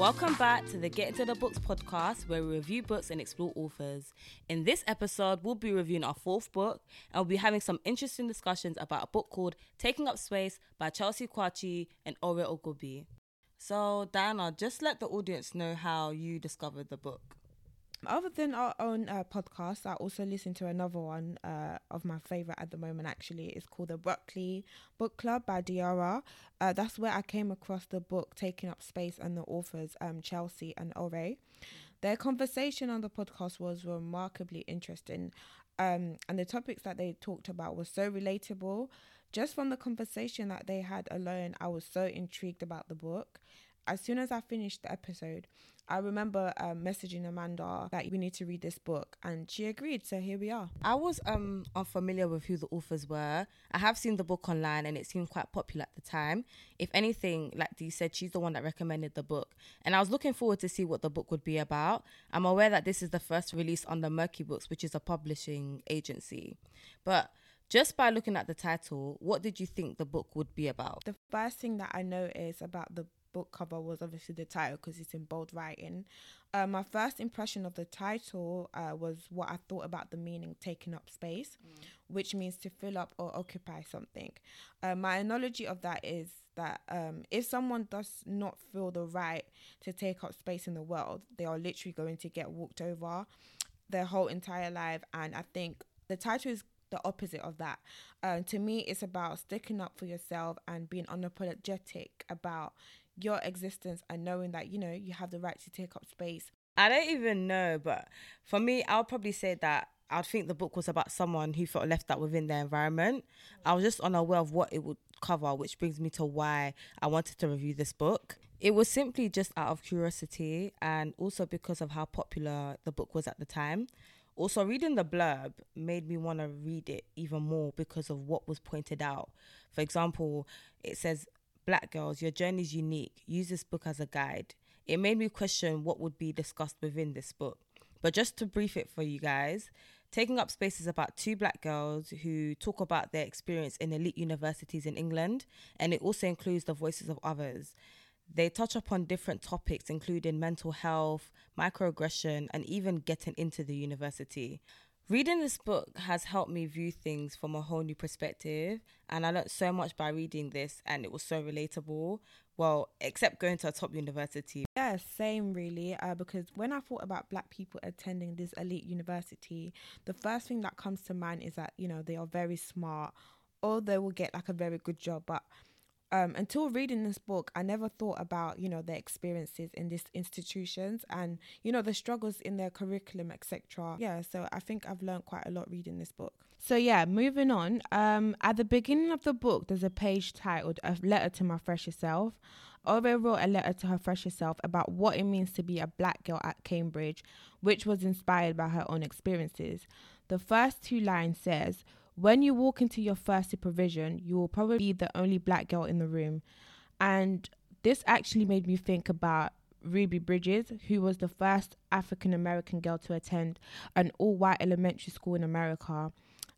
Welcome back to the Get Into the Books podcast, where we review books and explore authors. In this episode, we'll be reviewing our fourth book and we'll be having some interesting discussions about a book called Taking Up Space by Chelsea Kwakye and Ore Ogunbiyi. So, Diana, just let the audience know how you discovered the book. Other than our own uh, podcast, I also listen to another one uh, of my favorite at the moment. Actually, it's called the Broccoli Book Club by Diara. Uh, that's where I came across the book "Taking Up Space" and the authors um, Chelsea and Ore. Their conversation on the podcast was remarkably interesting, um, and the topics that they talked about were so relatable. Just from the conversation that they had alone, I was so intrigued about the book. As soon as I finished the episode, I remember um, messaging Amanda that we need to read this book, and she agreed. So here we are. I was um unfamiliar with who the authors were. I have seen the book online, and it seemed quite popular at the time. If anything, like Dee said, she's the one that recommended the book, and I was looking forward to see what the book would be about. I'm aware that this is the first release on the Merky Books, which is a publishing agency, but just by looking at the title, what did you think the book would be about? The first thing that I noticed about the book cover was obviously the title because it's in bold writing. Uh, my first impression of the title uh, was what I thought about the meaning taking up space, mm. which means to fill up or occupy something. Uh, my analogy of that is that um, if someone does not feel the right to take up space in the world, they are literally going to get walked over their whole entire life. And I think the title is the opposite of that. Uh, to me, it's about sticking up for yourself and being unapologetic about your existence and knowing that you know you have the right to take up space. I don't even know but for me i'll probably say that i'd think the book was about someone who felt left out within their environment. I was just unaware of what it would cover which brings me to why i wanted to review this book. It was simply just out of curiosity and also because of how popular the book was at the time. Also reading the blurb made me want to read it even more because of what was pointed out. For example it says Black girls, your journey is unique. Use this book as a guide. It made me question what would be discussed within this book. But just to brief it for you guys, Taking Up Space is about two black girls who talk about their experience in elite universities in England, and it also includes the voices of others. They touch upon different topics, including mental health, microaggression, and even getting into the university. Reading this book has helped me view things from a whole new perspective, and I learned so much by reading this, and it was so relatable. Well, except going to a top university. Yeah, same really. Uh, because when I thought about black people attending this elite university, the first thing that comes to mind is that, you know, they are very smart or they will get like a very good job. But um, until reading this book, I never thought about you know their experiences in these institutions and you know the struggles in their curriculum, etc. Yeah, so I think I've learned quite a lot reading this book. So yeah, moving on. Um, at the beginning of the book, there's a page titled "A Letter to My Fresher Self." Ore wrote a letter to her fresher self about what it means to be a black girl at Cambridge, which was inspired by her own experiences. The first two lines says when you walk into your first supervision, you will probably be the only black girl in the room. And this actually made me think about Ruby Bridges, who was the first African American girl to attend an all white elementary school in America.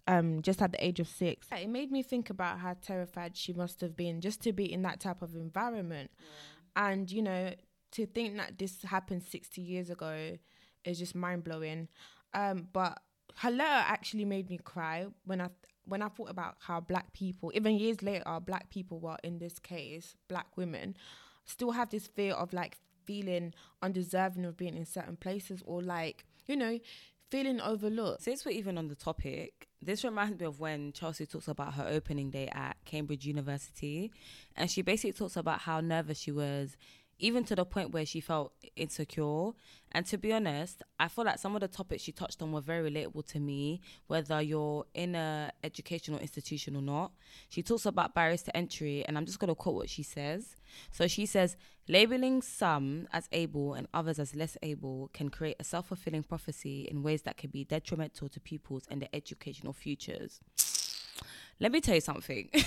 Um, just at the age of six. It made me think about how terrified she must have been just to be in that type of environment. Yeah. And, you know, to think that this happened 60 years ago is just mind blowing. Um, but her letter actually made me cry when I when I thought about how black people, even years later, black people were in this case, black women, still have this fear of like feeling undeserving of being in certain places or like, you know, feeling overlooked. Since we're even on the topic, this reminds me of when Chelsea talks about her opening day at Cambridge University. And she basically talks about how nervous she was even to the point where she felt insecure. And to be honest, I feel like some of the topics she touched on were very relatable to me, whether you're in a educational institution or not. She talks about barriers to entry, and I'm just gonna quote what she says. So she says, labeling some as able and others as less able can create a self-fulfilling prophecy in ways that can be detrimental to pupils and their educational futures. Let me tell you something.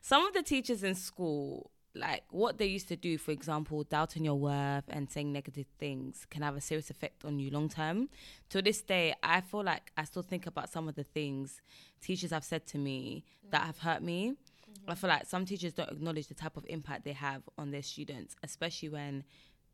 some of the teachers in school like what they used to do, for example, doubting your worth and saying negative things can have a serious effect on you long term. To this day, I feel like I still think about some of the things teachers have said to me mm. that have hurt me. Mm. I feel like some teachers don't acknowledge the type of impact they have on their students, especially when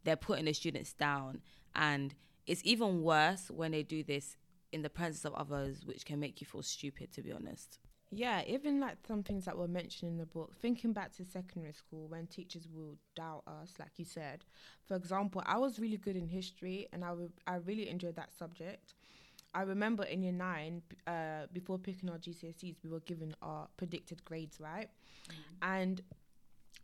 they're putting the students down. And it's even worse when they do this in the presence of others, which can make you feel stupid, to be honest. Yeah, even like some things that were mentioned in the book, thinking back to secondary school when teachers will doubt us, like you said. For example, I was really good in history and I, w- I really enjoyed that subject. I remember in year nine, uh, before picking our GCSEs, we were given our predicted grades, right? Mm-hmm. And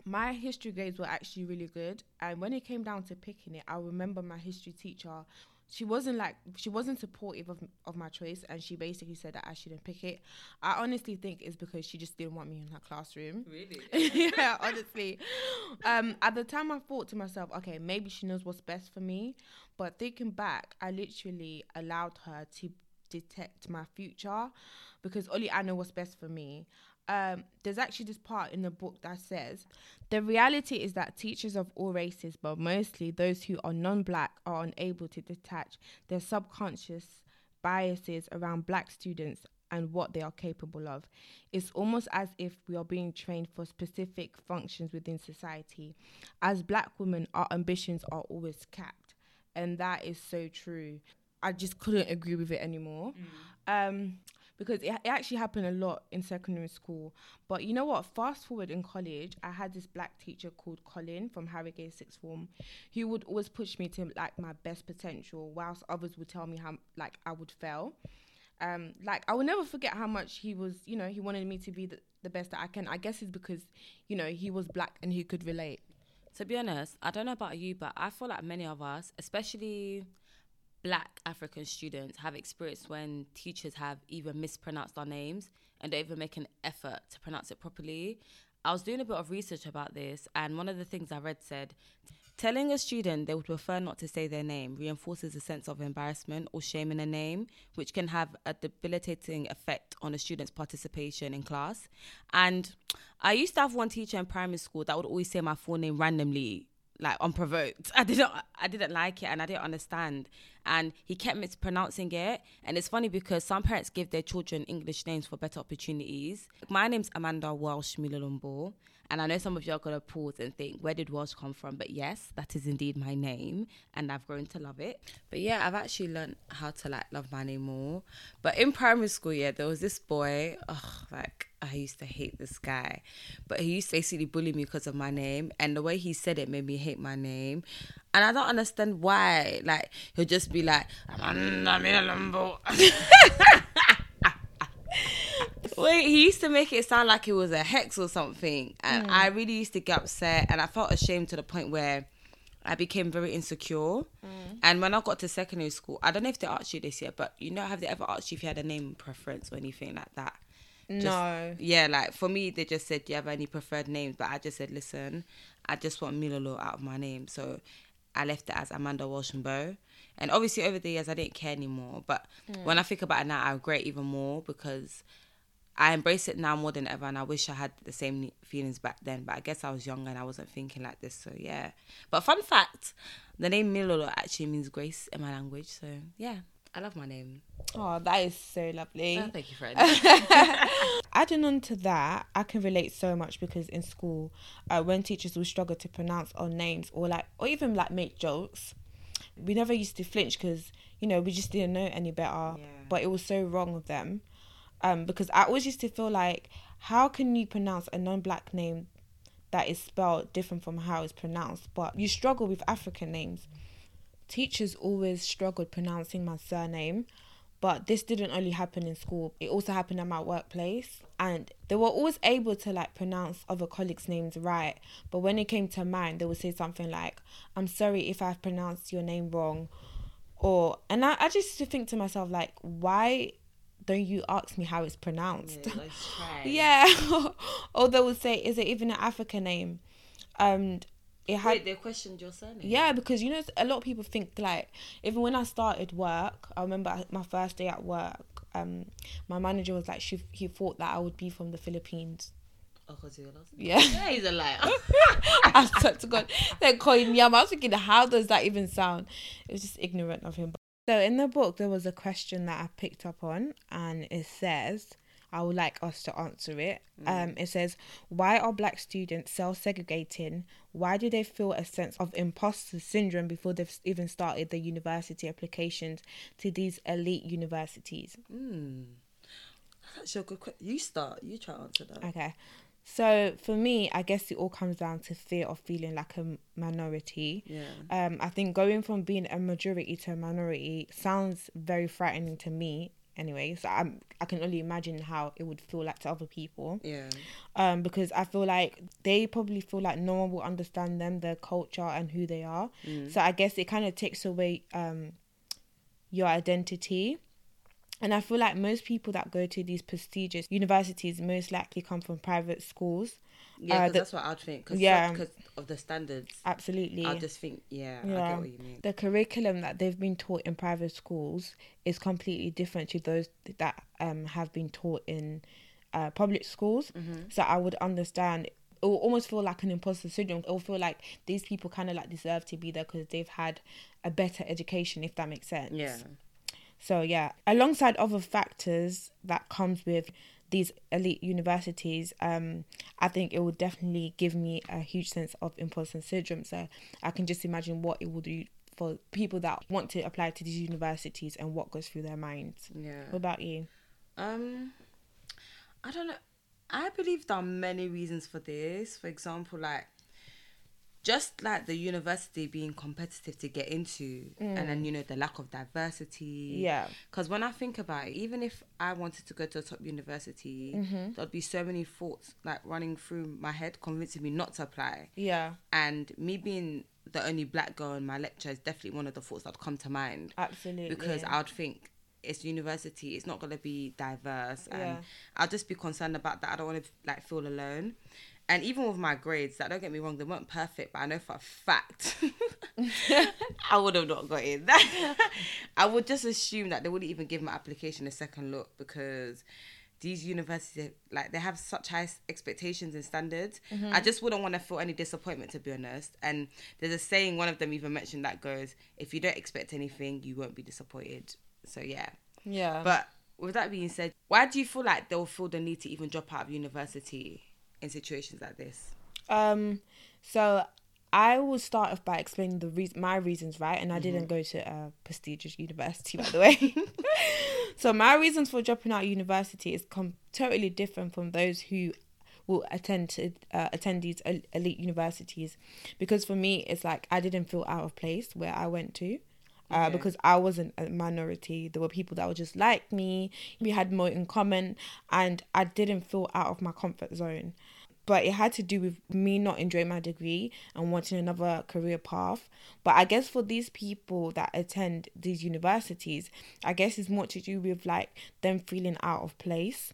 my history grades were actually really good. And when it came down to picking it, I remember my history teacher she wasn't like she wasn't supportive of of my choice and she basically said that I shouldn't pick it. I honestly think it's because she just didn't want me in her classroom. Really? yeah, honestly. Um at the time I thought to myself, okay, maybe she knows what's best for me, but thinking back, I literally allowed her to detect my future because only I know what's best for me um, there's actually this part in the book that says the reality is that teachers of all races, but mostly those who are non black, are unable to detach their subconscious biases around black students and what they are capable of. It's almost as if we are being trained for specific functions within society. As black women, our ambitions are always capped. And that is so true. I just couldn't agree with it anymore. Mm. Um, because it, it actually happened a lot in secondary school. But you know what? Fast forward in college, I had this black teacher called Colin from Harrogate Sixth Form, who would always push me to like my best potential, whilst others would tell me how like I would fail. Um, like I will never forget how much he was, you know, he wanted me to be the, the best that I can. I guess it's because, you know, he was black and he could relate. To be honest, I don't know about you, but I feel like many of us, especially black African students have experienced when teachers have even mispronounced our names and don't even make an effort to pronounce it properly. I was doing a bit of research about this, and one of the things I read said telling a student they would prefer not to say their name reinforces a sense of embarrassment or shame in a name, which can have a debilitating effect on a student's participation in class. And I used to have one teacher in primary school that would always say my full name randomly like unprovoked. I didn't I didn't like it and I didn't understand. And he kept mispronouncing it. And it's funny because some parents give their children English names for better opportunities. My name's Amanda Walsh Milalumbo. And I know some of you are to pause and think, where did Welsh come from? But yes, that is indeed my name. And I've grown to love it. But yeah, I've actually learned how to like love my name more. But in primary school, yeah, there was this boy, oh, like, I used to hate this guy. But he used to basically bully me because of my name. And the way he said it made me hate my name. And I don't understand why. Like, he'll just be like, Wait, he used to make it sound like it was a hex or something. And mm. I really used to get upset and I felt ashamed to the point where I became very insecure. Mm. And when I got to secondary school, I don't know if they asked you this yet, but you know, have they ever asked you if you had a name preference or anything like that? Just, no. Yeah, like for me, they just said, Do you have any preferred names? But I just said, Listen, I just want Milolo out of my name. So I left it as Amanda Walshambo. And Bow and obviously, over the years, I didn't care anymore. But mm. when I think about it now, I regret even more because I embrace it now more than ever, and I wish I had the same feelings back then. But I guess I was younger and I wasn't thinking like this. So yeah. But fun fact, the name Milolo actually means grace in my language. So yeah, I love my name. Oh, that is so lovely. Oh, thank you, friend. Adding on to that, I can relate so much because in school, uh, when teachers would struggle to pronounce our names or like, or even like make jokes, we never used to flinch because you know we just didn't know any better. Yeah. But it was so wrong of them um, because I always used to feel like, how can you pronounce a non-black name that is spelled different from how it's pronounced? But you struggle with African names. Teachers always struggled pronouncing my surname, but this didn't only happen in school. It also happened at my workplace, and they were always able to like pronounce other colleagues' names right. But when it came to mine, they would say something like, "I'm sorry if I've pronounced your name wrong." Or and I, I just used to think to myself like, why don't you ask me how it's pronounced? Yeah. yeah. or they would say, is it even an African name? And it had. Wait, they questioned your surname. Yeah, because you know a lot of people think like even when I started work, I remember my first day at work. Um, my manager was like, she he thought that I would be from the Philippines. Oh, because you're lost. Yeah. yeah, he's a liar. I swear to God, they're calling me. I was thinking, how does that even sound? It was just ignorant of him. So in the book, there was a question that I picked up on, and it says, I would like us to answer it. Um, it says, Why are black students self segregating? Why do they feel a sense of imposter syndrome before they've even started the university applications to these elite universities? That's your good question. You start. You try to answer that. Okay. So for me, I guess it all comes down to fear of feeling like a minority. Yeah. Um, I think going from being a majority to a minority sounds very frightening to me. Anyway, so I'm I can only imagine how it would feel like to other people. Yeah. Um, because I feel like they probably feel like no one will understand them, their culture, and who they are. So I guess it kind of takes away um your identity. And I feel like most people that go to these prestigious universities most likely come from private schools. Yeah, Uh, the- that's what I'd think. Cause yeah. because of the standards. Absolutely. I just think, yeah, I get what you mean. the curriculum that they've been taught in private schools is completely different to those that um, have been taught in uh, public schools. Mm-hmm. So I would understand. It will almost feel like an imposter syndrome. It will feel like these people kind of like deserve to be there because they've had a better education, if that makes sense. Yeah. So yeah, alongside other factors that comes with these elite universities, um, I think it would definitely give me a huge sense of imposter syndrome. So I can just imagine what it will do for people that want to apply to these universities and what goes through their minds. Yeah. What about you? Um, I don't know. I believe there are many reasons for this. For example, like just like the university being competitive to get into, and then you know the lack of diversity. Yeah. Because when I think about it, even if I wanted to go to a top university, mm-hmm. there'd be so many thoughts like running through my head, convincing me not to apply. Yeah, And me being the only black girl in my lecture is definitely one of the thoughts that'd come to mind absolutely. because I'd think it's university, it's not gonna be diverse, and Yeah. I'll just be concerned about that. I don't want to like feel alone. And even with my grades, that don't get me wrong, they weren't perfect, but I know for a fact I would have not got in. I would just assume that they wouldn't even give my application a second look because these universities like they have such high expectations and standards. Mm-hmm. I just wouldn't want to feel any disappointment to be honest. And there's a saying one of them even mentioned that goes, if you don't expect anything, you won't be disappointed. So yeah. yeah. But with that being said, why do you feel like they'll feel the need to even drop out of university in situations like this? Um, so I will start off by explaining the reas my reasons, right? And I Mm-hmm. didn't go to a prestigious university, by the way. so my reasons for dropping out of university is com- totally different from those who will attend to uh, attend these elite universities, because for me it's like I didn't feel out of place where I went to. Uh, Okay. because I wasn't a minority. There were people that were just like me. We had more in common, and I didn't feel out of my comfort zone but it had to do with me not enjoying my degree and wanting another career path. But I guess for these people that attend these universities, I guess it's more to do with like them feeling out of place.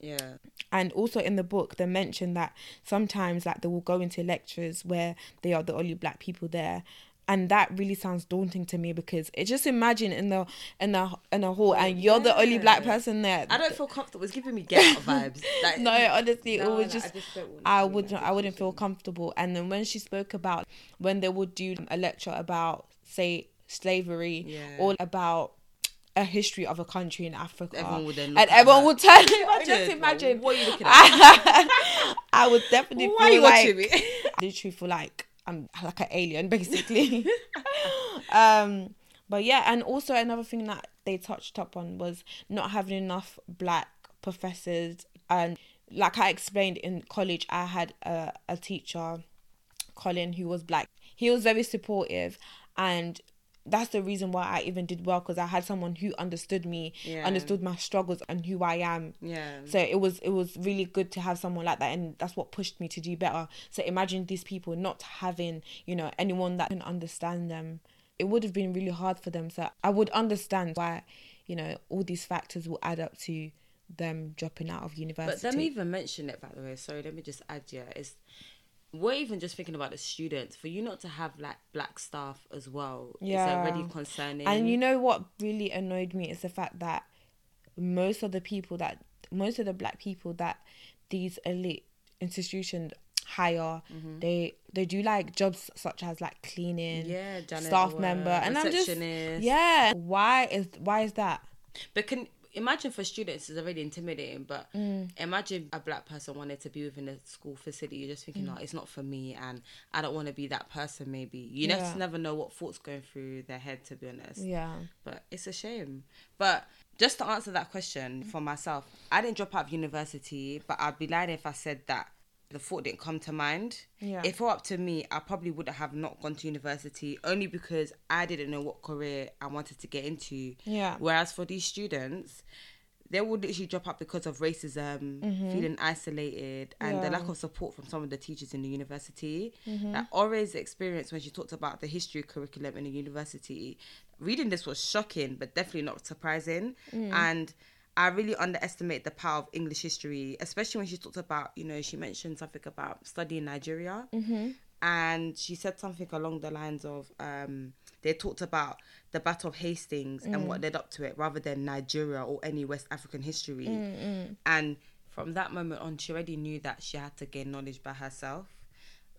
Yeah. And also in the book, they mention that sometimes like they will go into lectures where they are the only black people there. And that really sounds daunting to me because it just imagine in the in the in a hall and you're the only black person there. I don't feel comfortable. It's giving me get out vibes. Like, no, honestly, no, it was like, just, I just I to be in wouldn't I wouldn't feel comfortable. And then when she spoke about when they would do a lecture about say slavery Yeah. or about a history of a country in Africa, Everyone would and everyone would turn. Imagine, just imagine. What are you looking at? I would definitely Why are you like watching me? literally feel like I'm like an alien, basically. um, but yeah, and also another thing that they touched up on was not having enough black professors, and like I explained in college, I had a, a teacher, Colin, who was black. He was very supportive, and that's the reason why I even did well because I had someone who understood me, Yeah. understood my struggles and who I am. Yeah. So it was it was really good to have someone like that, and that's what pushed me to do better. So imagine these people not having you know anyone that can understand them. It would have been really hard for them. So I would understand why you know all these factors will add up to them dropping out of university. But them even mention it, by the way. Sorry, let me just add. Yeah, it's we're even just thinking about the students. For you not to have like black staff as well, Yeah. is already concerning. And you know what really annoyed me is the fact that most of the people that most of the black people that these elite institutions hire, mm-hmm. they they do like jobs such as like cleaning, Yeah, janitor staff member, and I'm just yeah. Why is why is that? But can imagine for students it's already intimidating, but mm. imagine a black person wanted to be within a school facility. You're just thinking, no, it's not for me, and I don't want to be that person. Maybe you Yeah. just never know what thoughts going through their head. To be honest, Yeah. but it's a shame. But just to answer that question for myself, I didn't drop out of university, but I'd be lying if I said that the thought didn't come to mind. Yeah. If it were up to me, I probably would have not gone to university only because I didn't know what career I wanted to get into. Yeah. Whereas for these students, they would literally drop out because of racism, feeling isolated, and the Mm-hmm. Lack of support from some of the teachers in the university. Mm-hmm. Like Ore's experience when she talked about the history curriculum in the university, reading this was shocking, but definitely not surprising. Mm. And I really underestimate the power of English history, especially when she talked about, you know, she mentioned something about studying Nigeria. Mm-hmm. And she said something along the lines of, um, they talked about the Battle of Hastings and Mm. what led up to it rather than Nigeria or any West African history. Mm, And from that moment on, she already knew that she had to gain knowledge by herself.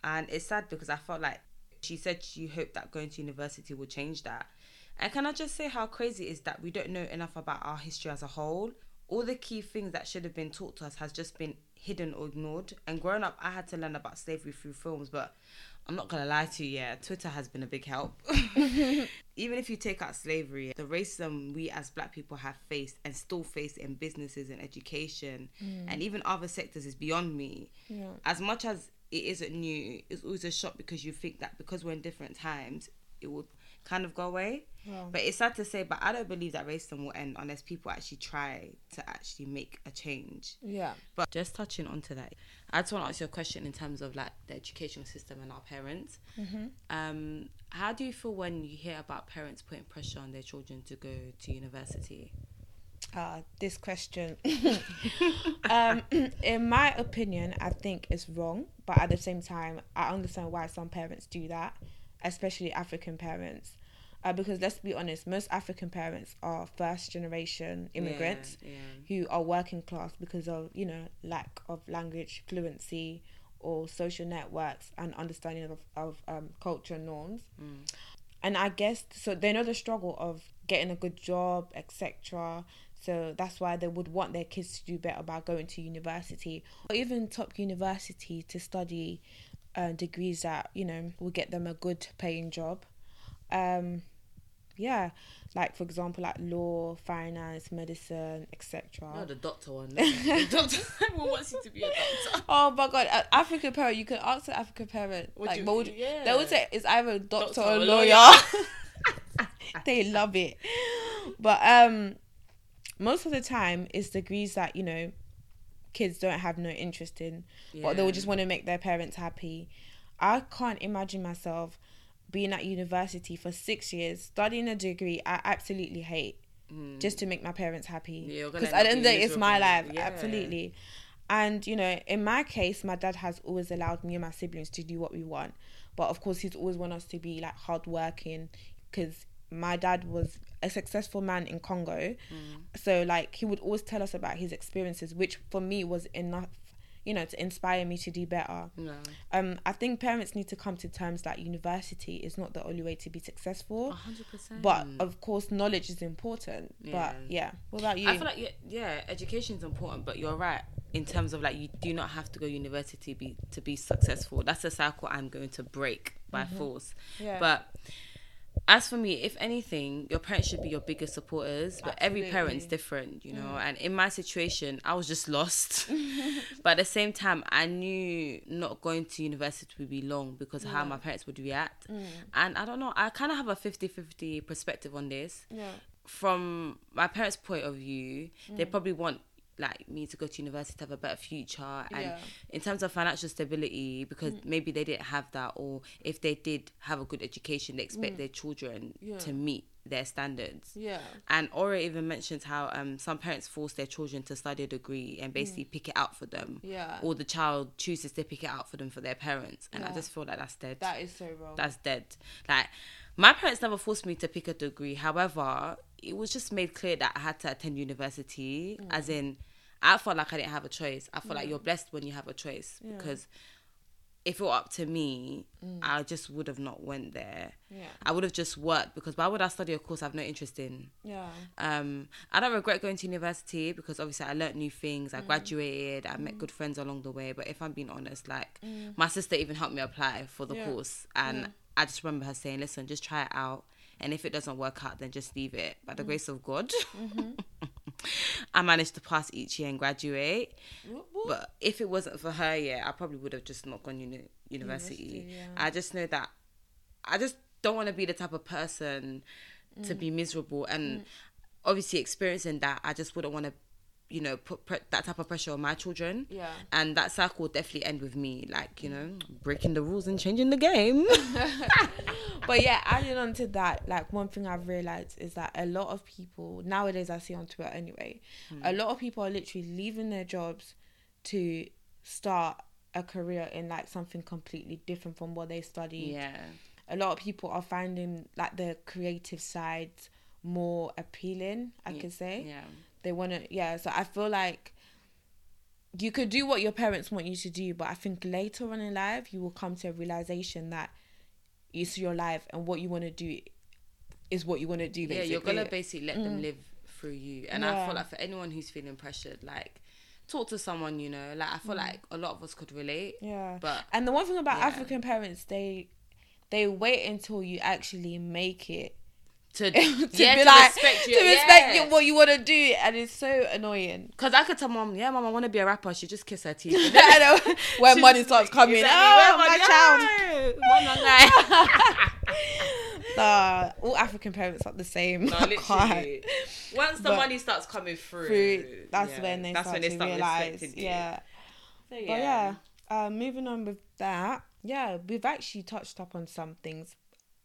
And it's sad because I felt like she said she hoped that going to university would change that. And can I just say how crazy it is that we don't know enough about our history as a whole? All the key things that should have been taught to us has just been hidden or ignored. And growing up, I had to learn about slavery through films, but I'm not gonna lie to you, yeah, Twitter has been a big help. Even if you take out slavery, the racism we as black people have faced and still face in businesses and education mm. and even other sectors is beyond me. Yeah. As much as it isn't new, it's always a shock because you think that because we're in different times, it would kind of go away. Yeah. But it's sad to say, but I don't believe that racism will end unless people actually try to actually make a change. Yeah. But just touching onto that, I just want to ask you a question in terms of like the educational system and our parents. Um, how do you feel when you hear about parents putting pressure on their children to go to university? uh, this question. um, in my opinion, I think it's wrong, but at the same time, I understand why some parents do that, especially African parents. Uh, because let's be honest, most African parents are first generation immigrants Yeah, who are working class because of you know lack of language fluency or social networks and understanding of, of um, culture norms and I guess so they know the struggle of getting a good job, etc. So that's why they would want their kids to do better by going to university or even top university to study uh, degrees that you know will get them a good paying job. Um, yeah, like for example, like law, finance, medicine, etc. Oh, the doctor one. the doctor everyone wants you to be a doctor. Oh my god, an African parent, you can ask an African parent. Would like, you- would, yeah. they would say it's either a doctor, Doctor or a lawyer. lawyer. they love it. But um most of the time it's degrees that, you know, kids don't have no interest in. But they Yeah. would just want to make their parents happy. I can't imagine myself being at university for six years, studying a degree I absolutely hate. Just to make my parents happy. Mm. Yeah, Because end at the end of the day, it's my life. Yeah. Absolutely. And you know, in my case, my dad has always allowed me and my siblings to do what we want, but of course, he's always wanted us to be like hardworking, because my dad was a successful man in Congo, so like he would always tell us about his experiences, which for me was enough, you know, to inspire me to do better. No. Um, I think parents need to come to terms that university is not the only way to be successful, hundred percent. but of course, knowledge is important. Yeah. But yeah, what about you? I feel like yeah, yeah, education is important, but you're right in terms of like you do not have to go university be to be successful. That's a cycle I'm going to break by force. Mm-hmm. Yeah. But as for me, if anything, your parents should be your biggest supporters. But every parent's Mm. different, you know. And in my situation, I was just lost. but at the same time, I knew not going to university would be long because of how my parents would react. Mm. And I don't know, I kind of have a 50-50 perspective on this yeah. from my parents' point of view, they Mm. probably want like me to go to university to have a better future and Yeah. in terms of financial stability because Mm. maybe they didn't have that or if they did have a good education they expect their children Mm. Yeah. to meet their standards Yeah. and Ore even mentions how um, some parents force their children to study a degree and basically pick it out for them Mm. Yeah. or the child chooses to pick it out for them for their parents and I just feel like that's dead That is so wrong. that's dead. Like my parents never forced me to pick a degree. However, it was just made clear that I had to attend university. As in, I felt like I didn't have a choice. I felt like you're blessed when you have a choice because if it were up to me, mm. I just would have not went there. Yeah. I would have just worked because why would I study a course I have no interest in? Yeah. Um, I don't regret going to university because obviously I learnt new things. I mm. graduated. I met mm. good friends along the way. But if I'm being honest, like my sister even helped me apply for the Yeah. course, and I just remember her saying, "Listen, just try it out, and if it doesn't work out, then just leave it." By the mm. grace of God, mm-hmm. I managed to pass each year and graduate. But if it wasn't for her, yeah, I probably would have just not gone uni- university. University, yeah. I just know that I just don't want to be the type of person to Mm. be miserable and mm. obviously experiencing that I just wouldn't want to you know put pre- that type of pressure on my children Yeah. and that cycle will definitely end with me like you know breaking the rules and changing the game But yeah, adding on to that, like one thing I've realized is that a lot of people nowadays I see on Twitter anyway, hmm. a lot of people are literally leaving their jobs to start a career in like something completely different from what they studied. yeah A lot of people are finding like the creative side more appealing, I could say. yeah They want to, yeah. So I feel like you could do what your parents want you to do, but I think later on in life you will come to a realization that it's your life and what you want to do is what you want to do. yeah you're gonna basically let them mm. live through you and I feel like for anyone who's feeling pressured like talk to someone you know like I feel mm. like a lot of us could relate yeah. but and the one thing about yeah. African parents, they they wait until you actually make it to, to yeah, be to like respect you to respect yeah. you, what you want to do, and it's so annoying. Cause I could tell mom, yeah, mom, I want to be a rapper. She just kiss her teeth. When money starts coming. Exactly, Oh, my child. One. Nah, all African parents are the same. No, literally. Once the But money starts coming through, Through, that's yeah, when they that's start when they to start realize. respecting you. Yeah. But yeah, uh, moving on with that, yeah, we've actually touched up on some things.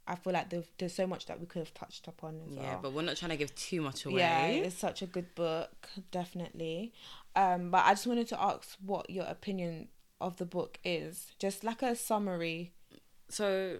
I feel like there's, there's so much that we could have touched upon as Yeah, well. but we're not trying to give too much away. Yeah, it's such a good book, definitely. Um, but I just wanted to ask what your opinion of the book is, just like a summary. so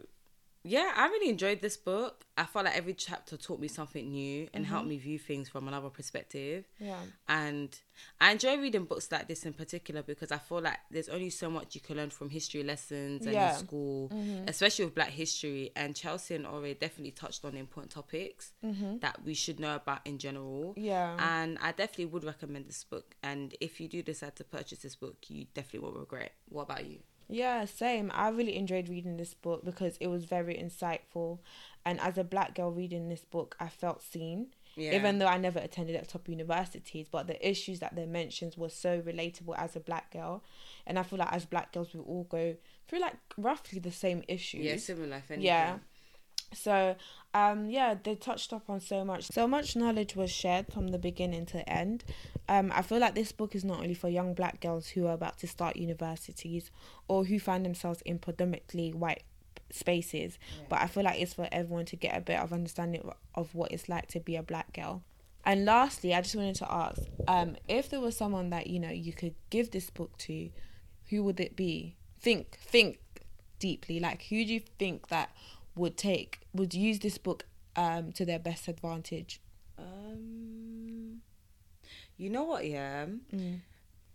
yeah, I really enjoyed this book. I felt like every chapter taught me something new and mm-hmm. helped me view things from another perspective. Yeah. And I enjoy reading books like this in particular because I feel like there's only so much you can learn from history lessons and Yeah. in school, mm-hmm. especially with black history. And Chelsea and Ore definitely touched on important topics mm-hmm. that we should know about in general. Yeah. And I definitely would recommend this book. And if you do decide to purchase this book, you definitely won't regret. What about you? Yeah, same. I really enjoyed reading this book because it was very insightful. And as a black girl reading this book, I felt seen. Yeah. Even though I never attended at top universities, but the issues that they mentioned were so relatable as a black girl. And I feel like as black girls, we all go through like roughly the same issues. Yeah, similar. If anything. Yeah. So, um, yeah, they touched up on so much. So much knowledge was shared from the beginning to end. Um, I feel like this book is not only for young black girls who are about to start universities or who find themselves in predominantly white spaces, but I feel like it's for everyone to get a bit of understanding of what it's like to be a black girl. And lastly, I just wanted to ask, um, if there was someone that you know you could give this book to, who would it be? Think, think deeply. Like, who do you think that would take would use this book um to their best advantage? Um, you know what? Yeah,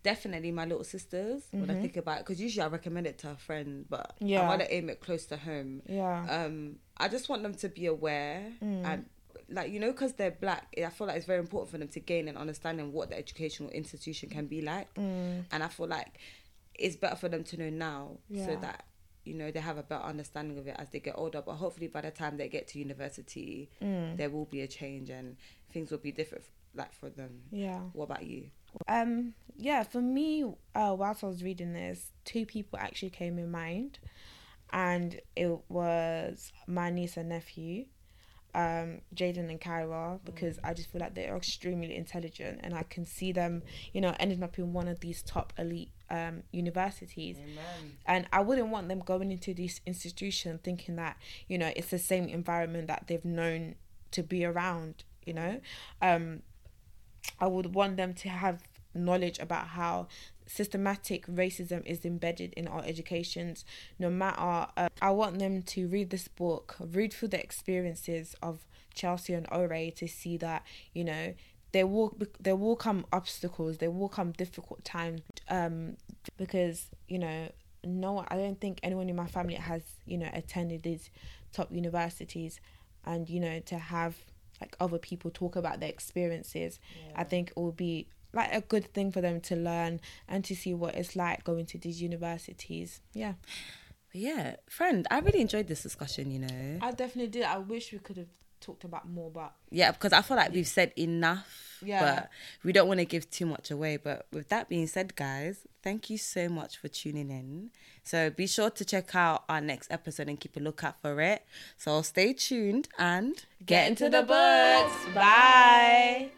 definitely my little sisters. When I think about it, because usually I recommend it to a friend, but Yeah. I want to aim it close to home. Yeah. Um, I just want them to be aware and. Like you know, because they're black, I feel like it's very important for them to gain an understanding what the educational institution can be like, and I feel like it's better for them to know now so that you know they have a better understanding of it as they get older. But hopefully, by the time they get to university, there will be a change and things will be different, like for them. Yeah. What about you? Um, yeah, for me, uh, whilst I was reading this, two people actually came in mind, and it was my niece and nephew, um, Jaden and Kyra, because I just feel like they're extremely intelligent, and I can see them, you know, ending up in one of these top elite um universities. Amen. and I wouldn't want them going into this institution thinking that you know it's the same environment that they've known to be around you know um I would want them to have knowledge about how systematic racism is embedded in our educations no matter uh, I want them to read this book read through the experiences of Chelsea and Ore to see that you know there will there will come obstacles there will come difficult times um because you know no, I don't think anyone in my family has you know attended these top universities, and you know to have like other people talk about their experiences, I think it will be like a good thing for them to learn and to see what it's like going to these universities. Yeah. yeah, friend, I really enjoyed this discussion. You know, I definitely did. I wish we could have talked about more, but yeah, because I feel like we've said enough. Yeah. but we don't want to give too much away. But with that being said, guys, thank you so much for tuning in. So be sure to check out our next episode and keep a lookout for it. So stay tuned and get into the books. Bye.